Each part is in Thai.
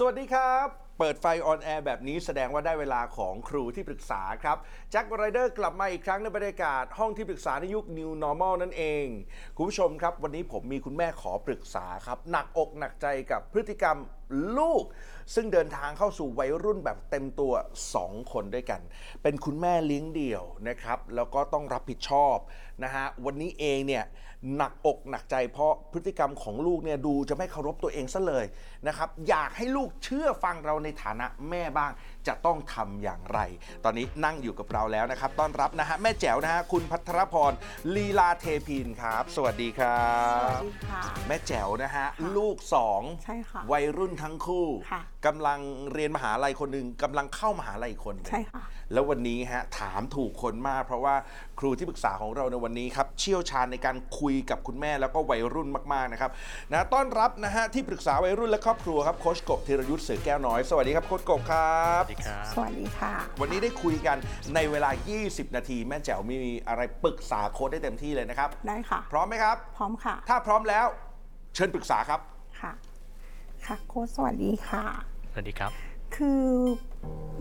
สวัสดีครับ เปิดไฟ on air แบบนี้แสดงว่าได้เวลาของครูที่ปรึกษาครับแจ็คไรเดอร์กลับมาอีกครั้งในบรรยากาศห้องที่ปรึกษาในยุค New Normal นั่นเอง คุณผู้ชมครับ วันนี้ผมมีคุณแม่ขอปรึกษาครับ หนักอกหนักใจกับพฤติกรรม ลูก ซึ่งเดินทางเข้าสู่วัยรุ่นแบบเต็มตัว 2 คนด้วยกัน เป็นคุณแม่เลี้ยงเดี่ยวนะครับแล้วก็ต้องรับผิดชอบนะฮะวันนี้เองเนี่ยหนักอกหนักใจเพราะพฤติกรรมของลูกเนี่ยดูจะไม่เคารพตัวเองซะเลยนะครับอยากให้ลูกเชื่อฟังเราในฐานะแม่บ้าง จะต้องทำอย่างไร ตอนนี้นั่งอยู่กับเราแล้วนะครับ ต้อนรับนะฮะแม่แจ๋วนะฮะคุณพัทรพรลีลาเทพินครับ สวัสดีครับสวัสดีค่ะ แม่แจ๋วนะฮะค่ะลูกสองใช่ค่ะวัยรุ่นทั้งคู่ค่ะกำลังเรียนมหาลัยคนหนึ่งกำลังเข้ามหาลัยอีกคนหนึ่งใช่ค่ะ แล้ววันนี้ฮะถามถูกคนมาก เพราะว่าครูที่ปรึกษาของเราในวันนี้ครับเชี่ยวชาญในการคุยกับคุณแม่แล้วก็วัยรุ่นมากๆนะครับนะต้อนรับนะฮะที่ปรึกษาวัยรุ่นและครอบครัวครับโคชกบธีรยุทธ์เสือแก้วน้อยสวัสดีครับโคชกบครับสวัสดีครับสวัสดีค่ะ วันนี้ได้คุยกันในเวลา 20 นาที แม่แจ๋วมีอะไรปรึกษาโค้ชได้เต็มที่เลยนะครับได้ค่ะ พร้อมไหมครับ พร้อมค่ะ ถ้าพร้อมแล้ว เชิญปรึกษาครับค่ะ ค่ะโค้ชสวัสดีค่ะ สวัสดีครับ คือ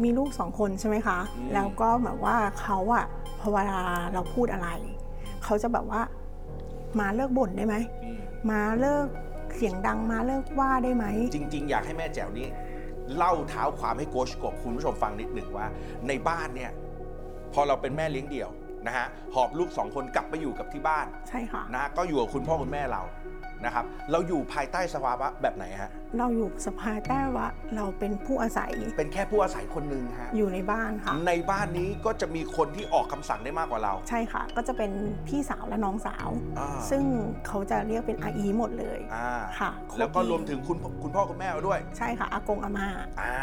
มีลูกสองคนใช่ไหมคะอืมแล้วก็แบบว่าเขาอะพอเวลาเราพูดอะไร เขาจะแบบว่า มาเลิกบ่นได้ไหมอืมมาเลิกเสียงดังมาเลิกว่าได้ไหม จริง ๆ อยากให้แม่แจ๋วนี้เล่าเท้าความให้โค้ชกบคุณผู้ชมฟังนิดหนึ่งว่า ในบ้านเนี่ย พอเราเป็นแม่เลี้ยงเดี่ยว นะฮะหอบลูกสองคนกลับไปอยู่กับที่บ้านใช่ค่ะ นะฮะก็อยู่กับคุณพ่อคุณแม่เรานะครับ เราอยู่ภายใต้สภาวะแบบไหนฮะเราอยู่สภายใต้ว่าเราเป็นผู้อาศัยเป็นแค่ผู้อาศัยคนหนึ่งฮะอยู่ในบ้านค่ะ ในบ้านนี้ก็จะมีคนที่ออกคำสั่งได้มากกว่าเรา ใช่ค่ะ ก็จะเป็นพี่สาวและน้องสาว อ่า ซึ่งเขาจะเรียกเป็นอาอีหมดเลยอ่าค่ะแล้วก็รวมถึงคุณคุณพ่อคุณแม่เราด้วย ใช่ค่ะอากงอาม่า อ่า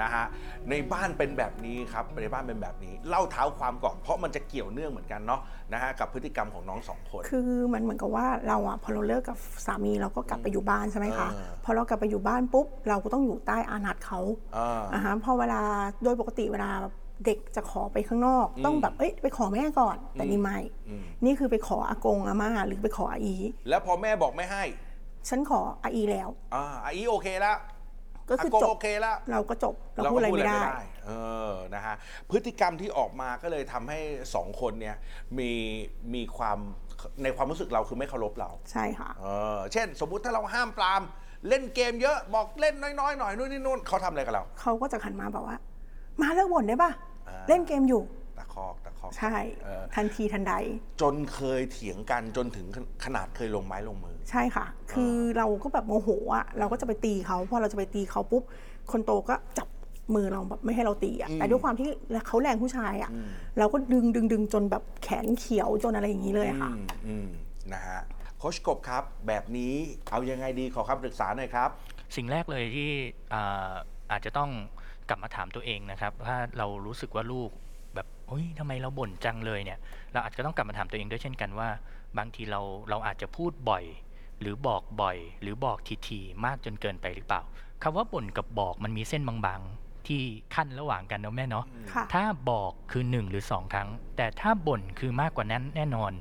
นะฮะในบ้านเป็นแบบนี้ครับในบ้านเป็นแบบนี้ เล่าเท้าความก่อนเพราะมันจะเกี่ยวเนื่องเหมือนกันเนาะนะฮะกับพฤติกรรมของน้องสองคน คือมันเหมือนกับว่าเราอะพอเราเลิกกับสามีเราก็กลับไปอยู่บ้านใช่ไหมคะเออพอเรากลับไปอยู่บ้านปุ๊บ เราก็ต้องอยู่ใต้อานัตเขาอ่าอ่าฮะพอเวลาโดยปกติเวลาเด็กจะขอไปข้างนอก อืม ต้องแบบเอ้ยไปขอแม่ก่อน แต่นี่ไม่ อืมนี่คือไปขออากงอาม่าหรือไปขออาอี แล้วพอแม่บอกไม่ให้ฉันขออาอีแล้ว อ่าอาอีโอเคแล้ว ก็คือากงจบโอเคแล้วเราก็จบเราพูดอะไรไม่ได้ เออนะฮะพฤติกรรมที่ออกมาก็เลยทำให้สองคนเนี่ยมีมีความในความรู้สึกเราคือไม่เคารพเราใช่ค่ะเออเช่น สมมุติถ้าเราห้ามปรามเล่นเกมเยอะบอกเล่นน้อยๆหน่อยนู่นนี่นู่นเขาทำอะไรกับเราเขาก็จะขันมาแบบว่า มาเลิกบ่นได้ปะอ่าเล่นเกมอยู่ตะคอกตะ คอกใช่เออทันทีทันใด จนเคยเถียงกันจนถึงขนาดเคยลงไม้ลงมือ ใช่ค่ะ คือเราก็แบบโมโหอะเราก็จะไปตีเขาพอเราจะไปตีเขาปุ๊บ คนโตก็จับมือเราแบบไม่ให้เราตีอะอืมแต่ด้วยความที่เขาแรงผู้ชายอะเราก็ดึงดึงดึงจนแบบแขนเขียวจนอะไรอย่างนี้เลยอะค่ะ อืมอืมนะฮะโคชกบครับ แบบนี้เอายังไงดีขอคำปรึกษาหน่อยครับ สิ่งแรกเลยที่อ่าอาจจะต้องกลับมาถามตัวเองนะครับว่าเรารู้สึกว่าลูกแบบ เฮ้ยทำไมเราบ่นจังเลยเนี่ย เราอาจจะต้องกลับมาถามตัวเองด้วยเช่นกันว่า บางทีเราเราอาจจะพูดบ่อย หรือบอกบ่อย หรือบอกทีๆมากจนเกินไปหรือเปล่าคำว่าบ่นกับบอกมันมีเส้นบางๆ ที่ขั้นระหว่างกันนะแม่เนาะค่ะถ้าบอกคือหนึ่งหรือสองครั้ง แต่ถ้าบ่นคือมากกว่านั้นแน่นอน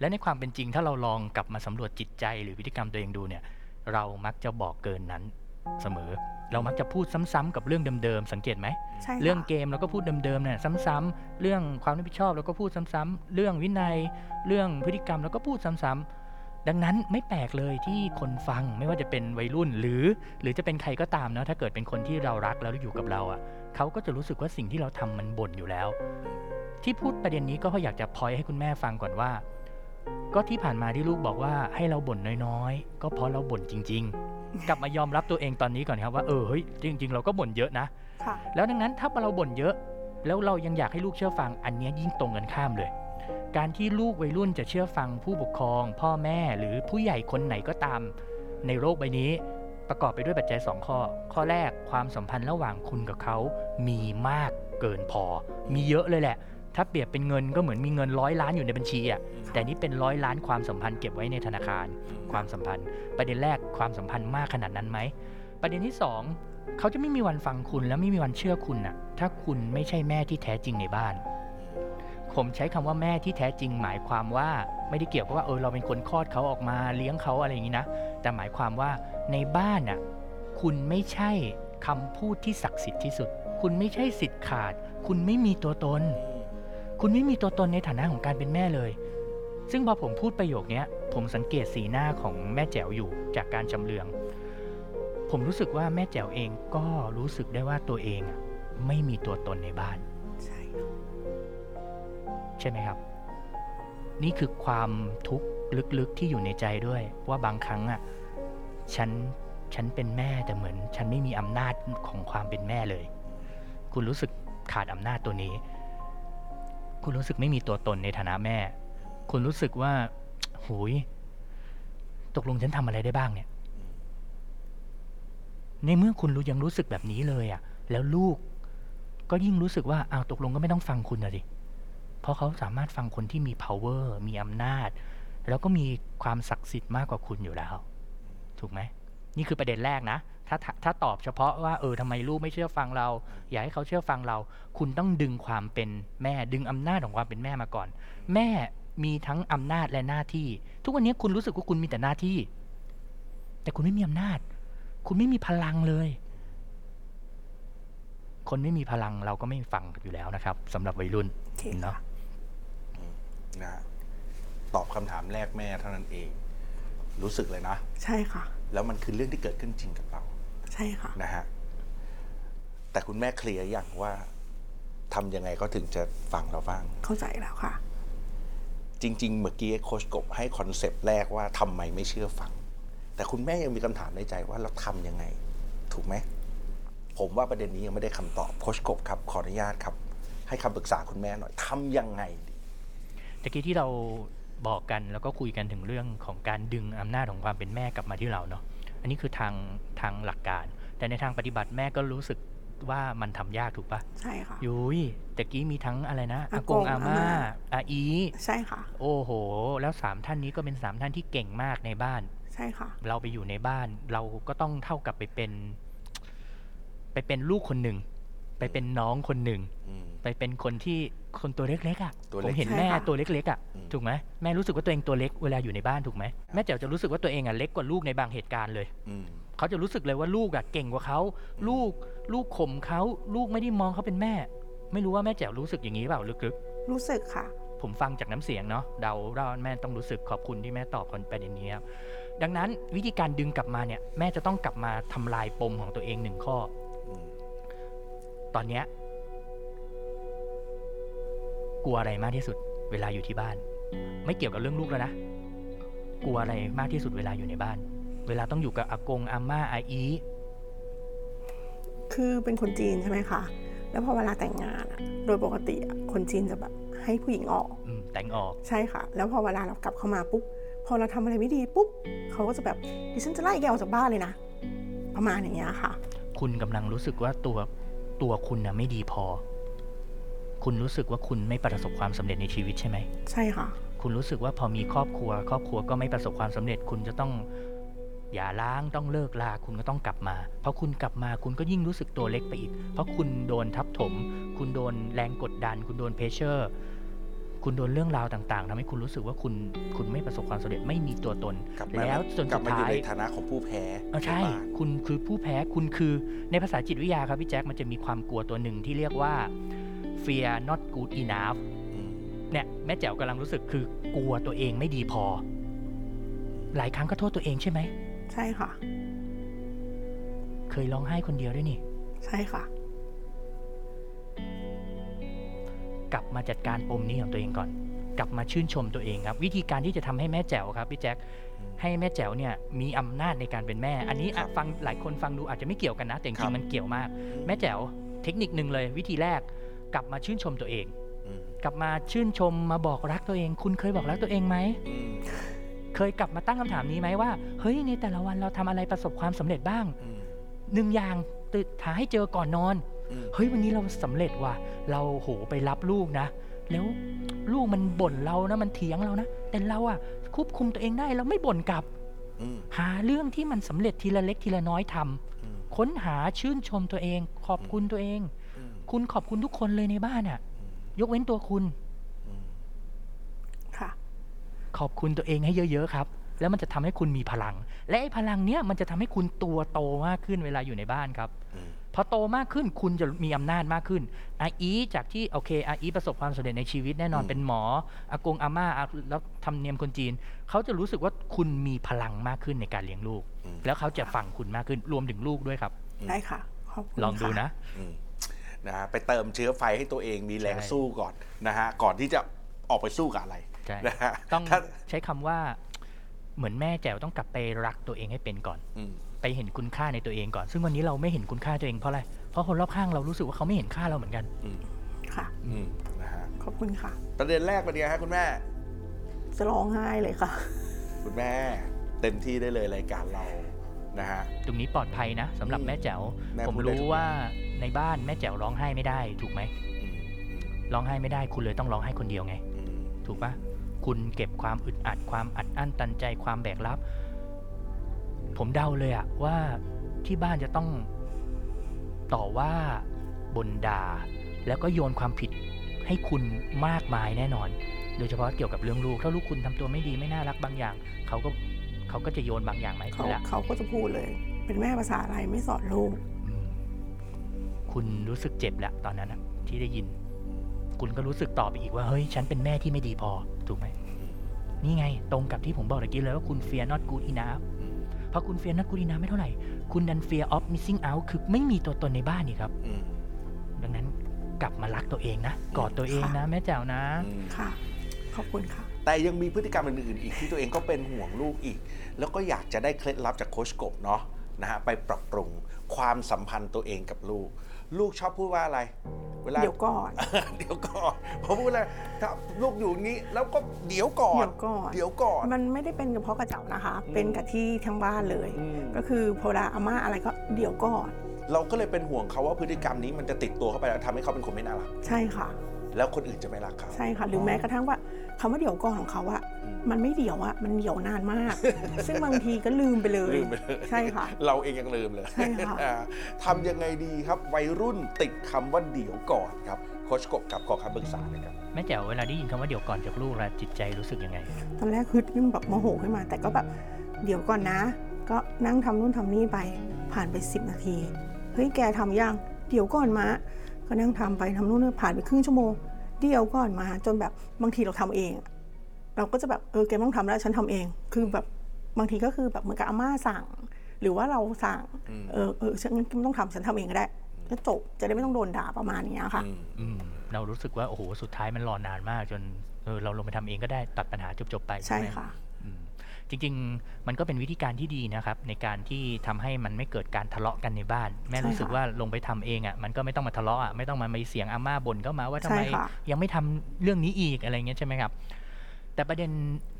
และในความเป็นจริงถ้าเราลองกลับมาสำรวจจิตใจหรือพฤติกรรมตัวเองดูเนี่ย เรามักจะบอกเกินนั้น เสมอ เรามักจะพูดซ้ำๆกับเรื่องเดิมๆสังเกตไหมใช่ค่ะเรื่องเกมเราก็พูดเดิมๆเนี่ยซ้ำๆเรื่องความรับผิดชอบเราก็พูดซ้ำๆเรื่องวินัย เรื่องพฤติกรรมเราก็พูดซ้ำๆดังนั้นไม่แปลกเลยที่คนฟังไม่ว่าจะเป็นวัยรุ่นหรือ หรือจะเป็นใครก็ตามเนาะถ้าเกิดเป็นคนที่เรารักแล้วอยู่กับเราอะ่ะเขาก็จะรู้สึกว่าสิ่งที่เราทำมันบ่นอยู่แล้ว ที่พูดประเด็นนี้ก็เพราะอยากจะพอยให้คุณแม่ฟังก่อนว่า ก็ที่ผ่านมาที่ลูกบอกว่าให้เราบ่นน้อยๆ ก็เพราะเราบ่นจริง ๆ กลับมายอมรับตัวเองตอนนี้ก่อนครับว่าเออเฮ้ยจริง ๆ เราก็บ่นเยอะนะค่ะแล้วดังนั้นถ้าเราบ่นเยอะ แล้วเรายังอยากให้ลูกเชื่อฟังอันเนี้ยยิ่งตรงกันข้ามเลย การที่ลูกวัยรุ่นจะเชื่อฟังผู้ปกครอง พ่อแม่หรือผู้ใหญ่คนไหนก็ตาม ในโลกใบนี้ประกอบไปด้วยปัจจัย 2 ข้อ ข้อแรกความสัมพันธ์ระหว่างคุณกับเขา มีมากเกินพอ มีเยอะเลยแหละ ถ้าเปรียบเป็นเงินก็เหมือนมีเงินร้อยล้านอยู่ในบัญชีอะแต่นี่เป็นร้อยล้านความสัมพันธ์เก็บไว้ในธนาคาร ความสัมพันธ์ ประเด็นแรกความสัมพันธ์มากขนาดนั้นไหมประเด็นที่สองเขาจะไม่มีวันฟังคุณและไม่มีวันเชื่อคุณน่ะ ถ้าคุณไม่ใช่แม่ที่แท้จริงในบ้าน ผมใช้คำว่าแม่ที่แท้จริง หมายความว่าไม่ได้เกี่ยวกับว่าเออเราเป็นคนคลอดเขาออกมาเลี้ยงเขาอะไรอย่างนี้นะแต่หมายความว่าในบ้านน่ะคุณไม่ใช่คำพูดที่ศักดิ์สิทธิ์ที่สุด คุณไม่ใช่สิทธิ์ขาด คุณไม่มีตัวตน คุณไม่มีตัวตนในฐานะของการเป็นแม่เลย ซึ่งพอผมพูดประโยคนี้ผมสังเกตสีหน้าของแม่แจ๋วอยู่จากการจำเลือง ผมรู้สึกว่าแม่แจ๋วเองก็รู้สึกได้ว่าตัวเองไม่มีตัวตนในบ้าน ใช่ใช่ไหมครับ นี่คือความทุกข์ลึกๆที่อยู่ในใจด้วย ว่าบางครั้งอะฉันฉันเป็นแม่แต่เหมือน ฉันไม่มีอำนาจของความเป็นแม่เลย คุณรู้สึกขาดอำนาจตัวนี้ คุณรู้สึกไม่มีตัวตนในฐานะแม่ คุณรู้สึกว่าหุยตกลงฉันทำอะไรได้บ้างเนี่ย ในเมื่อคุณรู้ยังรู้สึกแบบนี้เลยอะ แล้วลูกก็ยิ่งรู้สึกว่าอ้าวตกลงก็ไม่ต้องฟังคุณนะสิเพราะเขาสามารถฟังคนที่มี power มีอำนาจ แล้วก็มีความศักดิ์สิทธิ์มากกว่าคุณอยู่แล้ว ถูกไหม นี่คือประเด็นแรกนะ ถ้าถ้าถ้าตอบเฉพาะว่าเออทำไมลูกไม่เชื่อฟังเรา อยากให้เขาเชื่อฟังเรา คุณต้องดึงความเป็นแม่ดึงอำนาจของความเป็นแม่มาก่อน แม่มีทั้งอำนาจและหน้าที่ ทุกวันนี้คุณรู้สึกว่าคุณมีแต่หน้าที่ แต่คุณไม่มีอำนาจ คุณไม่มีพลังเลย คนไม่มีพลังเราก็ไม่ฟังอยู่แล้วนะครับสำหรับวัยรุ่นโอเคเนาะค่ะนะฮะตอบคำถามแรกแม่เท่านั้นเอง รู้สึกเลยนะ ใช่ค่ะ แล้วมันคือเรื่องที่เกิดขึ้นจริงกับเรา ใช่ค่ะนะฮะแต่คุณแม่เคลียร์อย่างว่าทำยังไงก็ถึงจะฟังเราบ้าง เข้าใจแล้วค่ะ จริง ๆ เมื่อกี้โค้ชกบให้ concept แรกว่าทำไมไม่เชื่อฟัง แต่คุณแม่ยังมีคำถามในใจว่าเราทำยังไง ถูกไหม ผมว่าประเด็นนี้ยังไม่ได้คำตอบโคชกบครับขออนุญาตครับ ให้คำปรึกษาคุณแม่หน่อยทำยังไงดีตะกี้ที่เราบอกกันแล้วก็คุยกันถึงเรื่องของการดึงอำนาจของความเป็นแม่กลับมาที่เราเนาะ อันนี้คือทางทางหลักการ แต่ในทางปฏิบัติแม่ก็รู้สึกว่ามันทำยากถูกปะใช่ค่ะยุ้ยตะกี้มีทั้งอะไรนะอาอากกงงอาม่าอาม่าอาอีใช่ค่ะ โอ้โห แล้วสามท่านนี้ก็เป็นสามท่านที่เก่งมากในบ้าน ใช่ค่ะ เราไปอยู่ในบ้าน เราก็ต้องเท่ากับไปเป็น ไปเป็นลูกคนหนึ่ง ไปเป็นน้องคนหนึ่ง อืม ไปเป็นคนที่คนตัวเล็กๆอะ่ะตัวเล็ผกมเห็นใช่แม่ค่ะ ตัวเล็กๆอะ่ะอืม ถูกไหมแม่รู้สึกว่าตัวเองตัวเล็กเวลาอยู่ในบ้านถูกไหมแม่แจ๋วจะรู้สึกว่าตัวเองอะเล็กกว่าลูกในบางเหตุการณ์เลย อืม เขาจะรู้สึกเลยว่าลูกอะเก่งกว่าเขาลูกลูกข่มเขาลูกไม่ได้มองเขาเป็นแม่ ไม่รู้ว่าแม่แจ๋วรู้สึกอย่างนี้เปล่าลึกรู้สึกค่ะ ๆ ผมฟังจากน้ำเสียงเนาะเดาว่าแม่ต้องรู้สึกขอบคุณที่แม่ตอบคนประเด็นนี้ครับดังนั้นวิธีการดึงกลับมาเนี่ยแม่จะต้องกลับมาทำลายปมของตัวเองหนึ่งข้ออืม ตอนเนี้ยกลัวอะไรมากที่สุดเวลาอยู่ที่บ้าน ไม่เกี่ยวกับเรื่องลูกแล้วนะกลัวอะไรมากที่สุดเวลาอยู่ในบ้าน เวลาต้องอยู่กับอากงอาม่าอาอีคือเป็นคนจีนใช่ไหมคะแล้วพอเวลาแต่งงานอะโดยปกติอะคนจีนจะแบบให้ผู้หญิงออก อืมแต่งออก ใช่ค่ะ แล้วพอเวลาเรากลับเข้ามาปุ๊บ พอเราทำอะไรไม่ดีปุ๊บเขาก็จะแบบดิฉันจะไล่แกออกจากบ้านเลยนะ ประมาณอย่างเงี้ยค่ะ คุณกำลังรู้สึกว่าตัว ตัวคุณนะไม่ดีพอ คุณรู้สึกว่าคุณไม่ประสบความสำเร็จในชีวิตใช่ไหม ใช่ค่ะ คุณรู้สึกว่าพอมีครอบครัว ครอบครัวก็ไม่ประสบความสำเร็จ คุณจะต้องอย่าล้างต้องเลิกลาคุณก็ต้องกลับมา เพราะคุณกลับมาคุณก็ยิ่งรู้สึกตัวเล็กไปอีก เพราะคุณโดนทับถม คุณโดนแรงกดดัน คุณโดนเพชเชอร์ คุณโดนเรื่องราวต่างๆทำให้คุณรู้สึกว่าคุณคุณไม่ประสบความสำเร็จไม่มีตัวตนกลับมาแล้วจนกลัสุบดมาอยู่ท้ายในฐานะของผู้แพ้เออใช่นบ้านคุณคือผู้แพ้คุณคือในภาษาจิตวิทยาครับพี่แจ็คมันจะมีความกลัวตัวหนึ่งที่เรียกว่า fear not good enough อืมเนี่ยแม่แจ๋วกำลังรู้สึกคือกลัวตัวเองไม่ดีพอ หลายครั้งก็โทษตัวเองใช่ไหม ใช่ค่ะ เคยร้องไห้คนเดียวด้วยนี่ ใช่ค่ะ กลับมาจัดการปมนี้ของตัวเองก่อน กลับมาชื่นชมตัวเองครับ วิธีการที่จะทำให้แม่แจ๋วครับพี่แจ็คให้แม่แจ๋วเนี่ยมีอำนาจในการเป็นแม่ อันนี้อะฟังหลายคนฟังดูอาจจะไม่เกี่ยวกันนะ แต่จครัริบงๆมันเกี่ยวมาก แม่แจ๋วเทคนิคหนึ่งเลย วิธีแรกกลับมาชื่นชมตัวเองอืมกลับมาชื่นชมมาบอกรักตัวเอง คุณเคยบอกรักตัวเองไหมอืมเคยกลับมาตั้งคำถามนี้ไหมว่า เฮ้ยในแต่ละวันเราทำอะไรประสบความสำเร็จบ้างอืมหนึ่งอย่างตื่นหาให้เจอก่อนนอนอืม เฮ้ยวันนี้เราสำเร็จว่ะเราโหไปรับลูกนะ แล้วลูกมันบ่นเรานะมันเถียงเรานะแต่เราอะควบคุมตัวเองได้เราไม่บ่นกลับอืมหาเรื่องที่มันสำเร็จทีละเล็กทีละน้อยทำอืมค้นหาชื่นชมตัวเอง ขอบคุณตัวเองอืมคุณขอบคุณทุกคนเลยในบ้านอะยกเว้นตัวคุณอืมค่ะ ขอบคุณตัวเองให้เยอะๆครับ แล้วมันจะทำให้คุณมีพลัง และไอ้พลังเนี้ยมันจะทำให้คุณตัวโตมากขึ้นเวลาอยู่ในบ้านครับอืม พอโตมากขึ้นคุณจะมีอำนาจมากขึ้นอาอีจากที่โอเคอาอีประสบความสำเร็จในชีวิตแน่นอนอืมเป็นหมออากงอาม่าอาแล้วทำเนียมคนจีน เขาจะรู้สึกว่าคุณมีพลังมากขึ้นในการเลี้ยงลูก แล้วเขาจะฟังคุณมากขึ้นรวมถึงลูกด้วยครับได้ค่ะขอบคุณลองดูค่นะอืมนะฮะไปเติมเชื้อไฟให้ตัวเองมีแรงใช่สู้ก่อนนะฮะก่อนที่จะออกไปสู้กับอะไรใช่นะฮะต้องถ้าใช้คำว่าเหมือนแม่แจ๋วต้องกลับไปรักตัวเองให้เป็นก่อนอืม ไปเห็นคุณค่าในตัวเองก่อน ซึ่งวันนี้เราไม่เห็นคุณค่าตัวเองเพราะอะไร เพราะคนรอบข้างเรารู้สึกว่าเขาไม่เห็นค่าเราเหมือนกันอืมค่ะ อืมนะฮะขอบคุณค่ะ ประเด็นแรกประเด็นฮะคุณแม่ จะร้องไห้เลยค่ะ คุณแม่ เต็มที่ได้เลยรายการเรานะฮะ ตรงนี้ปลอดภัยนะสำหรับอืมแม่แจ๋ว แม่ผมพูดได้รู้ถูกว่าในบ้านแม่แจ๋วร้องไห้ไม่ได้ ถูกไหมอืมร้องไห้ไม่ได้ คุณเลยต้องร้องไห้คนเดียวไง อืมถูกปะคุณเก็บความอึดอัดความอัดอั้นตันใจความแบกรับ ผมเดาเลยอะว่าที่บ้านจะต้องต่อว่าบนดาแล้วก็โยนความผิดให้คุณมากมายแน่นอน โดยเฉพาะเกี่ยวกับเรื่องลูก ถ้าลูกคุณทำตัวไม่ดีไม่น่ารักบางอย่าง เขาก็เขาก็จะโยนบางอย่างมาให้คุเขาณละเขาก็จะพูดเลย เป็นแม่ภาษาอะไรไม่สอนลูก อืมคุณรู้สึกเจ็บแหละตอนนั้นนะที่ได้ยิน คุณก็รู้สึกต่อไปอีกว่าเฮ้ยฉันเป็นแม่ที่ไม่ดีพอถูกไหมนี่ไง ตรงกับที่ผมบอกตะกี้เลยว่าคุณ fear not good enough อืม พอคุณ fear not good enough ไม่เท่าไหร่ คุณดัน fear of missing out คือไม่มีตัวตนในบ้านนี่ครับ อืมดังนั้นกลับมารักตัวเองนะ กอดตัวเองนะ แม่แจ๋วนะ อืม ค่ะ ขอบคุณค่ะ แต่ยังมีพฤติกรรมอื่นๆอีกที่ตัวเองก็เป็นห่วงลูกอีก แล้วก็อยากจะได้เคล็ดลับจากโคชกบเนาะนะฮะไปปรับปรุงความสัมพันธ์ตัวเองกับลูก ลูกชอบพูดว่าอะไร เวลา เดี๋ยวก่อน เดี๋ยวก่อน พอพูดอะไรถ้าลูกอยู่อย่างนี้ แล้วก็เดี๋ยวก่อน เดี๋ยวก่อน เดี๋ยวก่อน มันไม่ได้เป็นเฉพาะกระเจ้านะคะ อืมเป็นกับที่ทั้งบ้านเลย อืม ก็คือพอเวลาอาม่าอะไรก็เดี๋ยวก่อน เราก็เลยเป็นห่วงเขาว่าพฤติกรรมนี้มันจะติดตัวเข้าไปแล้วทำให้เขาเป็นคนไม่น่ารัก ใช่ค่ะ แล้วคนอื่นจะไม่รักเขา ใช่ค่ะ หรือแม้กระทั่งว่าคำว่าเดี๋ยวก่อนของเขาอะอื มมันไม่เดี๋ยวอะมันเดี๋ยวนานมาก ซึ่งบางทีก็ลืมไปเลย ลืมไปเลยใช่ค่ะ เราเองยังลืมเลยใช่ค่ะ อ่าทำยังไงดีครับวัยรุ่นติดคำว่าเดี๋ยวก่อนครับโคชกบครับขอคำปรึกษาหนะครับ แม่แจ๋วเวลาได้ยินคำว่าเดี๋ยวก่อนจากลูกแล้วจิตใจรู้สึกยังไง ตอนแรกฮึดขึ้นแบบโมโหขึ้นมา แต่ก็แบบเดี๋ยวก่อนนะ ก็นั่งทำนู่นทำนี่ไปผ่านไป 10 นาที เฮ้ยแกทำยังเดี๋ยวก่อนมาก็นั่งทำไปทำนู่นนี่ผ่านไปครึ่งชั่วโมง เดี๋ยวก่อนมาจนแบบบางทีเราทำเองอะ เราก็จะแบบเออแกไม่ต้องทำแล้วฉันทำเอง คือแบบบางทีก็คือแบบเหมือนกับอาม่าสั่ง หรือว่าเราสั่ง อืม เออเออฉันไม่ต้องทำฉันทำเองก็ได้ก็จบจะได้ไม่ต้องโดนด่าประมาณเนี้ยค่ะ อืมอืมเรารู้สึกว่าโอ้โหสุดท้ายมันรอนานมาก จนเออเราลงไปทำเองก็ได้ตัดปัญหาจบๆไปใช่ไหม ค่ะ อืมจริงๆ มันก็เป็นวิธีการที่ดีนะครับ ในการที่ทำให้มันไม่เกิดการทะเลาะกันในบ้าน แม่ใช่รู้สึกค่ะว่าลงไปทำเองอะมันก็ไม่ต้องมาทะเลาะอะไม่ต้องมามีเสียงอาม่าบ่นเข้ามาว่าทำไมใช่ค่ะ ยังไม่ทำเรื่องนี้อีกอะไรเงี้ยใช่ไหมครับ แต่ประเด็น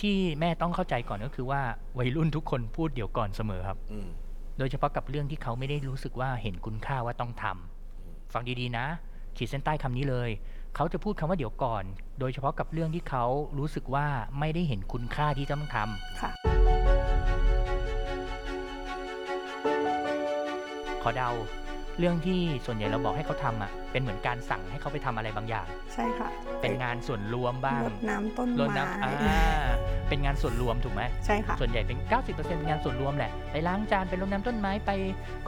ที่แม่ต้องเข้าใจก่อนก็คือว่าวัยรุ่นทุกคนพูดเดี๋ยวก่อนเสมอครับ อืม โดยเฉพาะกับเรื่องที่เขาไม่ได้รู้สึกว่าเห็นคุณค่าว่าต้องทำฟังดีๆนะ ขีดเส้นใต้คำนี้เลย เขาจะพูดคำว่าเดี๋ยวก่อน โดยเฉพาะกับเรื่องที่เขารู้สึกว่าไม่ได้เห็นคุณค่าที่ต้องทำ ค่ะ ขอเดา เรื่องที่ส่วนใหญ่เราบอกให้เขาทำอะเป็นเหมือนการสั่งให้เขาไปทำอะไรบางอย่าง ใช่ค่ะ เป็นงานส่วนรวมบ้างรดน้ำต้นรดไม้น้ำอ่าเป็นงานส่วนรวมถูกไหมใช่ค่ะส่วนใหญ่เป็น 90%เป็นงานส่วนรวมแหละไปล้างจานไปรดน้ำต้นไม้ไป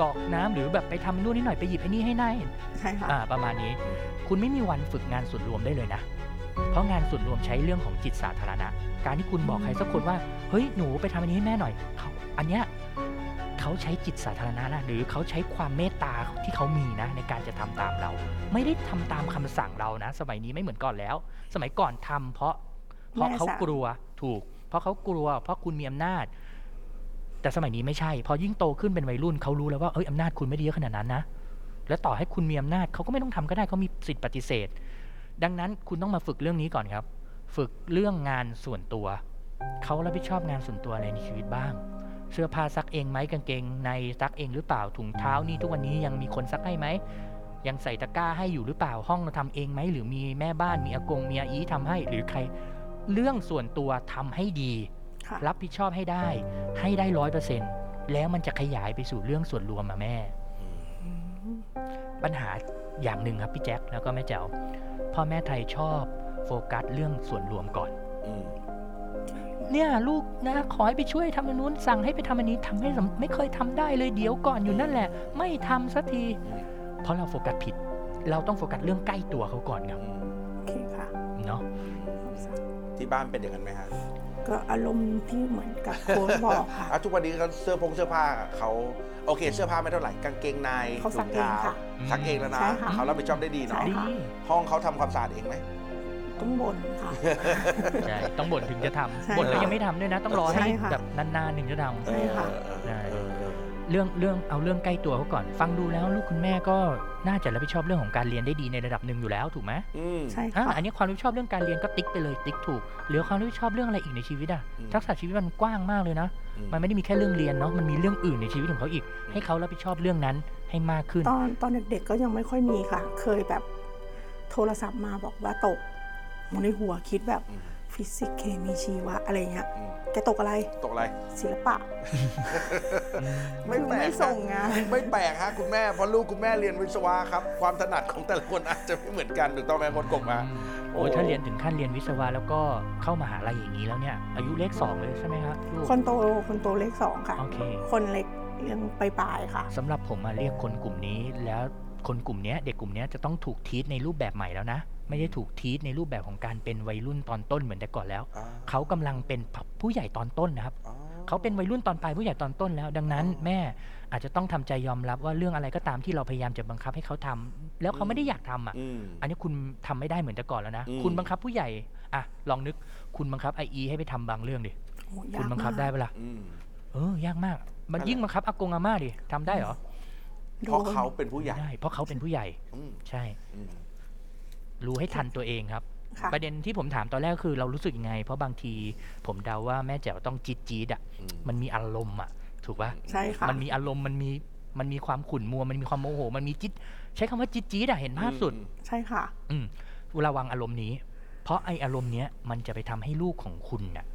กรอกน้ำหรือแบบไปทำนู่นนี่หน่อยไปหยิบไอ้นี่ให้นายใช่ค่ะอ่าประมาณนี้ คุณไม่มีวันฝึกงานส่วนรวมได้เลยนะเพราะงานส่วนรวมใช้เรื่องของจิตสาธารณะ การที่คุณบอกใครสักคนว่า เฮ้ย หนูไปทำอันนี้ให้แม่หน่อยเขาอันเนี้ย เขาใช้จิตสาธารณะนะหรือเขาใช้ความเมตตาที่เขามีนะในการจะทำตามเรา ไม่ได้ทำตามคำสั่งเรานะ สมัยนี้ไม่เหมือนก่อนแล้ว สมัยก่อนทำเพราะเพราะเขากลัวถูก เพราะเขากลัว เพราะคุณมีอำนาจ แต่สมัยนี้ไม่ใช่ พอยิ่งโตขึ้นเป็นวัยรุ่นเขารู้แล้วว่าเอ้ยอำนาจคุณไม่ได้เยอะขนาดนั้นนะแล้วต่อให้คุณมีอำนาจเขาก็ไม่ต้องทำก็ได้เขามีสิทธิปฏิเสธ ดังนั้นคุณต้องมาฝึกเรื่องนี้ก่อนครับ ฝึกเรื่องงานส่วนตัวเขารับผิดชอบงานส่วนตัวอะไรในชีวิตบ้าง เสื้อผ้าซักเองไหมกางเกงในซักเองหรือเปล่าถุงเท้านี่ทุกวันนี้ยังมีคนซักให้ไหมยังใส่ตะกร้าให้อยู่หรือเปล่าห้องเราทำเองไหมหรือมีแม่บ้านมีอากงมีอาอีทำให้หรือใคร เรื่องส่วนตัวทำให้ดีค่ะรับผิดชอบให้ได้ ให้ได้ร้อยเปอร์เซ็นต์แล้วมันจะขยายไปสู่เรื่องส่วนรวมมาแม่อืมปัญหาอย่างหนึ่งครับพี่แจ็คแล้วก็แม่แจ๋วพ่อแม่ไทยชอบโฟกัสเรื่องส่วนรวมก่อนอืม เนี่ยลูกนะขอให้ไปช่วยทำอันนู้นสั่งให้ไปทำอันนี้ทำให้สำไม่เคยทำได้เลยเดี๋ยวก่อนอยู่นั่นแหละ ไม่ทำสักที เพราะเราโฟกัสผิด เราต้องโฟกัสเรื่องใกล้ตัวเขาก่อนครับอืมโอเคค่ะเนาะที่บ้านเป็นอย่างนั้นไหมฮะก็อารมณ์ที่เหมือนกับโค้ชบอกค่ะ อะทุกวันนี้ก็เสื้อพงเสื้อผ้าเขาโอเค เสื้อผ้าไม่เท่าไหร่กางเกงในเขาซักถุงเองเท้าค่ะ ซักเองแล้วนะใช่ค่ะ เขารับผิดชอบได้ดีเนาะใช่ดีค่ะ ห้องเขาทำความสะอาดเองไหม ต้องบ่นค่ะ ใช่ต้องบ่นถึงจะทใช่ำบ่นแล้วค่ะยังไม่ทำด้วยนะ ต้องรอให้ใช่ค่ะ แบบนานๆถึงจะทำใช่ค่ะ เออใช่เออเออเรื่องเรื่องเอาเรื่องใกล้ตัวเขาก่อน ฟังดูแล้วลูกคุณแม่ก็น่าจะรับผิดชอบเรื่องของการเรียนได้ดีในระดับหนึ่งอยู่แล้วถูกไหมอืม ใช่อะค่ะ อันนี้ความรับผิดชอบเรื่องการเรียนก็ติ๊กไปเลยติ๊กถูกเหลือความรับผิดชอบเรื่องอะไรอีกในชีวิตอะอืม ทักษะชีวิตมันกว้างมากเลยนะ อืมันไม่ได้มีแค่เรื่องเรียนเนาะมันมีเรื่องอื่นในชีวิตของเขาอีก ให้เขารับผิดชอบเรื่องนั้นให้มากขึ้น ตอนตอนเด็กๆก็ยังไม่ค่อยมีค่ะ เคยแบบโทรศัพท์มาบอกว่าตก ในหัวคิดแบบอืมฟิสิกส์เคมีชีวะอะไรเงี้ยอืมแกตกอะไร ตกอะไร ศิลปะ ไม่แปลกไม่ส่งงาน ไม่แปลกฮะคุณแม่ เพราะลูกคุณแม่เรียนวิศวะครับ ความถนัดของแต่ละคนอาจจะไม่เหมือนกันถูกต้องไหมคนกบมาโอ้ยถ้าเรียนถึงขั้นเรียนวิศวะแล้วก็เข้ามหาลัยอย่างนี้แล้วเนี่ย อายุเลขสองเลยใช่ไหมครับลูกคนโตคนโตเลขสองค่ะโอเคคนเล็กเรียงปลายๆค่ะสำหรับผมมาเรียกคนกลุ่มนี้แล้วคนกลุ่มเนี้ยเด็กกลุ่มเนี้ยจะต้องถูกทีทในรูปแบบใหม่แล้วนะ ไม่ได้ถูกทีทในรูปแบบของการเป็นวัยรุ่นตอนต้นเหมือนแต่ก่อนแล้วอ่าเขากำลังเป็นผู้ใหญ่ตอนต้นนะครับอ๋อเขาเป็นวัยรุ่นตอนปลายผู้ใหญ่ตอนต้นแล้ว ดังนั้นอ๋อแม่อาจจะต้องทำใจยอมรับว่าเรื่องอะไรก็ตามที่เราพยายามจะบังคับให้เขาทำแล้วเขาไม่ได้อยากทำอะอืมอันนี้คุณทำไม่ได้เหมือนแต่ก่อนแล้วนะอืมคุณบังคับผู้ใหญ่อะลองนึก คุณบังคับไออีให้ไปทำบางเรื่องดิโอ้ยาคุณกบังคับมากได้ปะล่ะอืมเออยากมาก มันนั่นแหละยิ่งบังคับอากงอาม่าดิทำได้เหรอเพราะเขาเป็นผู้ใหญ่ไม่ได้เพราะเขาเป็นผู้ใหญ่อืมใช่อืม รู้ให้ทันตัวเองครับ ค่ะประเด็นที่ผมถามตอนแรกคือเรารู้สึกยังไง เพราะบางทีผมเดาว่าแม่แจ๋วต้องจี๊ดจี๊ดๆอะอืม มันมีอารมณ์อะ ถูกปะ ใช่ค่ะ มันมีอารมณ์มันมีมันมีความขุ่นมัว มันมีความโมโห มันมีจิต ใช้คำว่าจิตจี๊ดอะเห็นภาพสุด ใช่ค่ะ อืมระวังอารมณ์นี้ เพราะไออารมณ์เนี้ยมันจะไปทำให้ลูกของคุณน่ะ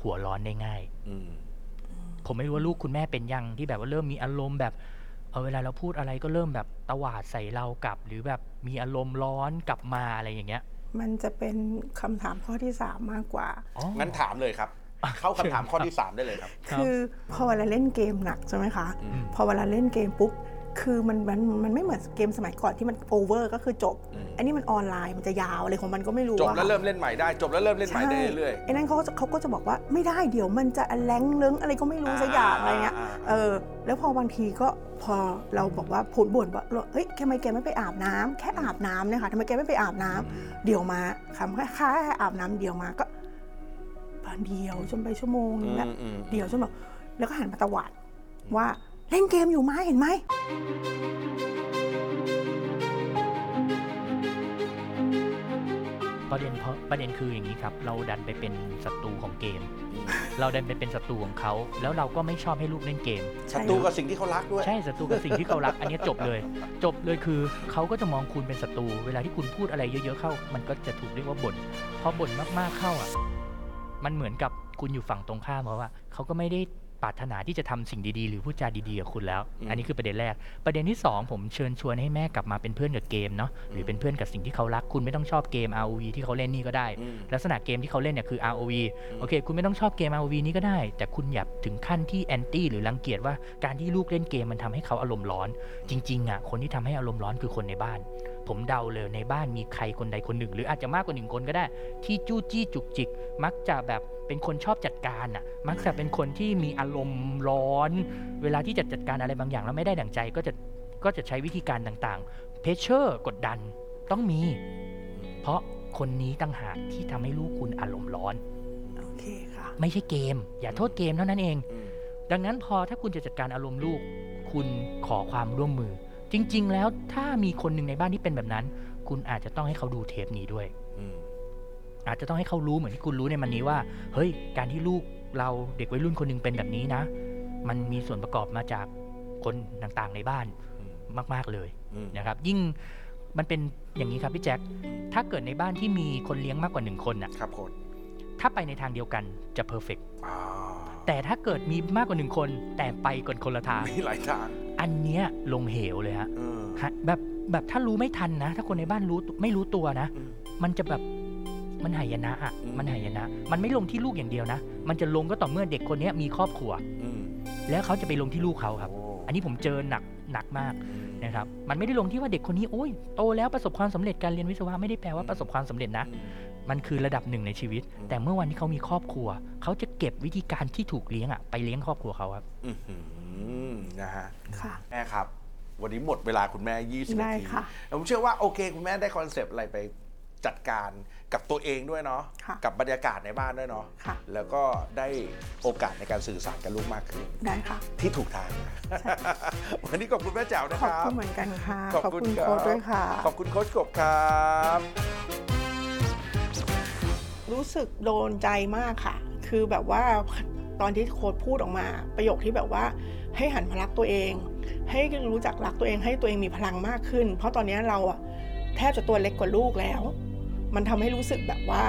หัวร้อนได้ง่าย อืม ผมไม่รู้ว่าลูกคุณแม่เป็นยังที่แบบว่าเริ่มมีอารมณ์แบบ เออเวลาเราพูดอะไรก็เริ่มแบบตวาดใส่เรากลับ หรือแบบมีอารมณ์ร้อนกลับมาอะไรอย่างเงี้ย มันจะเป็นคำถามข้อที่สามมากกว่า อ๋อ งั้นถามเลยครับ เข้าคำถามข้อที่สามได้เลยครับ ครับ คือพอเวลาเล่นเกมหนักใช่ไหมคะ อืม พอเวลาเล่นเกมปุ๊บ คือมันมันมันไม่เหมือนเกมสมัยก่อนที่มัน over ก็คือจบอืมอันนี้มันออนไลน์มันจะยาวอะไรของมันก็ไม่รู้จบอะแล้วเริ่มเล่นใหม่ได้จบแล้วเริ่มเล่นใหม่ได้เรื่อยไอ้นั่นเขาก็จะเขาก็จะบอกว่าไม่ได้เดี๋ยวมันจะ rank ลงอะไรก็ไม่รู้สักอย่างอะไรเงี้ยอ่าเออแล้วพอบางทีก็พอเราบอกว่าพูดบ่นว่าเฮ้ยทำไมแกไม่ไปอาบน้ำแค่อาบน้ำเนี่ยค่ะทำไมแกไม่ไปอาบน้ำเดี๋ยวมาคำแค่ค่าอาบน้ำเดี๋ยวมาก็เดียวจนไปชั่วโมงๆนึงแล้วอืมอืมเดี๋ยวจนแบบแล้วก็หันมาตวาดว่า เล่นเกมอยู่ไหมเห็นไหมประเด็นเพราะประเด็นคืออย่างนี้ครับ เราดันไปเป็นศัตรูของเกมอืมเราดันไปเป็นศัตรูของเขาแล้วเราก็ไม่ชอบให้ลูกเล่นเกม ศัตรูกับสิ่งที่เขารักด้วย ใช่ศัตรูกับสิ่งที่เขารัก อันนี้จบเลย จบเลยคือเขาก็จะมองคุณเป็นศัตรูเวลาที่คุณพูดอะไรเยอะ ๆเข้า มันก็จะถูกเรียกว่าบ่นพอบ่นมากๆเข้าอะมันเหมือนกับคุณอยู่ฝั่งตรงข้ามเพราะว่าเขาก็ไม่ได้ ปรารถนาที่จะทำสิ่งดีๆ หรือพูดจาดีๆกับคุณแล้วอืมอันนี้คือประเด็นแรก ประเด็นที่สองผมเชิญชวนให้แม่กลับมาเป็นเพื่อนกับเกมเนาะหรือเป็นเพื่อนกับสิ่งที่เขารัก คุณไม่ต้องชอบเกม ROV ที่เขาเล่นนี่ก็ได้อืมลักษณะเกมที่เขาเล่นเนี่ยคือ ROV อืมโอเค คุณไม่ต้องชอบเกม ROV นี้ก็ได้ แต่คุณอย่าถึงขั้นที่ anti หรือรังเกียจว่าการที่ลูกเล่นเกมมันทำให้เขาอารมณ์ร้อน จริงๆอะคนที่ทำให้อารมณ์ร้อนคือคนในบ้าน ผมเดาเลยในบ้านมีใครคนใดคนหนึ่ง หรืออาจจะมากกว่าหนึ่งคนก็ได้ ที่จู้จี้จุกจิก มักจะแบบเป็นคนชอบจัดการอะ มักจะเป็นคนที่มีอารมณ์ร้อน เวลาที่จะจัดการอะไรบางอย่างแล้วไม่ได้ดั่งใจก็จะก็จะใช้วิธีการต่างๆ pressure กดดันต้องมี เพราะคนนี้ต่างหากที่ทำให้ลูกคุณอารมณ์ร้อนโอเคค่ะไม่ใช่เกม อย่าโทษเกมเท่านั้นเองอืมดังนั้นพอถ้าคุณจะจัดการอารมณ์ลูก คุณขอความร่วมมือ จริง ๆ แล้วถ้ามีคนหนึ่งในบ้านที่เป็นแบบนั้น คุณอาจจะต้องให้เขาดูเทปนี้ด้วย อืมอาจจะต้องให้เขารู้เหมือนที่คุณรู้ในมันนี้ว่า เฮ้ย การที่ลูกเราเด็กวัยรุ่นคนหนึงเป็นแบบนี้นะ มันมีส่วนประกอบมาจากคนต่างๆในบ้านอืมมาก ๆ เลยอืมนะครับ ยิ่งมันเป็นอย่างนี้ครับพี่แจ็ค ถ้าเกิดในบ้านที่มีคนเลี้ยงมากกว่าหนึ่งคนน่ะ ครับโค้ดถ้าไปในทางเดียวกันจะเพอร์เฟกอ่าแต่ถ้าเกิดมีมากกว่าหนึ่งคน แต่ไปกันคนละทาง มีหลายทาง อันเนี้ยลงเหวเลยฮะเออฮะแบบแบบถ้ารู้ไม่ทันนะ ถ้าคนในบ้านรู้ไม่รู้ตัวนะ อืม มันจะแบบมันหายนะอะอืม มันหายนะ มันไม่ลงที่ลูกอย่างเดียวนะ มันจะลงก็ต่อเมื่อเด็กคนเนี้ยมีครอบครัว อืมแล้วเขาจะไปลงที่ลูกเขาครับ โอ้อันนี้ผมเจอหนักหนักมากอืมนะครับ มันไม่ได้ลงที่ว่าเด็กคนนี้โอ้ยโตแล้วประสบความสำเร็จการเรียนวิศวะไม่ได้แปลว่าประสบความสำเร็จนะมั นคือระดับหนึ่งในชีวิตอืมแต่เมื่อวันที่เขามีครอบครัว เขาจะเก็บวิธีการที่ถูกเลี้ยงอะไปเลี้ยงครอบครัวเขาครับอื้อหือนะฮะค่ะแม่ครับ วันนี้หมดเวลาคุณแม่ 20ได้นาทีค่ะแล้วผมเชื่อว่าโอเค คุณแม่ได้คอนเซปต์อะไรไปจัดการกับตัวเองด้วยเนาะค่ะกับบรรยากาศในบ้านด้วยเนาะค่ะแล้วก็ได้โอกาสในการสื่อสารกับลูกมากขึ้นได้ค่ะ ที่ถูกทางวันนี้ขอบคุณแม่แจ๋วนะขคอบรับคุณเหมือนกันค่ะ ขอบคุณครับโค้ชด้วยค่ะ ขอบคุณโค้ชกบครับ รู้สึกโดนใจมากค่ะ คือแบบว่าตอนที่โค้ดพูดออกมา ประโยคที่แบบว่าให้หันมารักตัวเอง ให้รู้จักรักตัวเองให้ตัวเองมีพลังมากขึ้น เพราะตอนนี้เราอะแทบจะตัวเล็กกว่าลูกแล้ว มันทำให้รู้สึกแบบว่า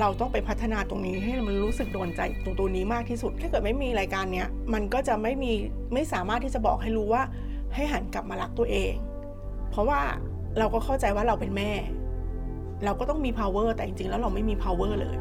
เราต้องไปพัฒนาตรงนี้ให้มันรู้สึกโดนใจตรงตัวนี้มากที่สุด ถ้าเกิดไม่มีรายการเนี้ยมันก็จะไม่มีไม่สามารถที่จะบอกให้รู้ว่าให้หันกลับมารักตัวเอง เพราะว่าเราก็เข้าใจว่าเราเป็นแม่ เราก็ต้องมี power แต่จริงๆ แล้วเราไม่มี power เลย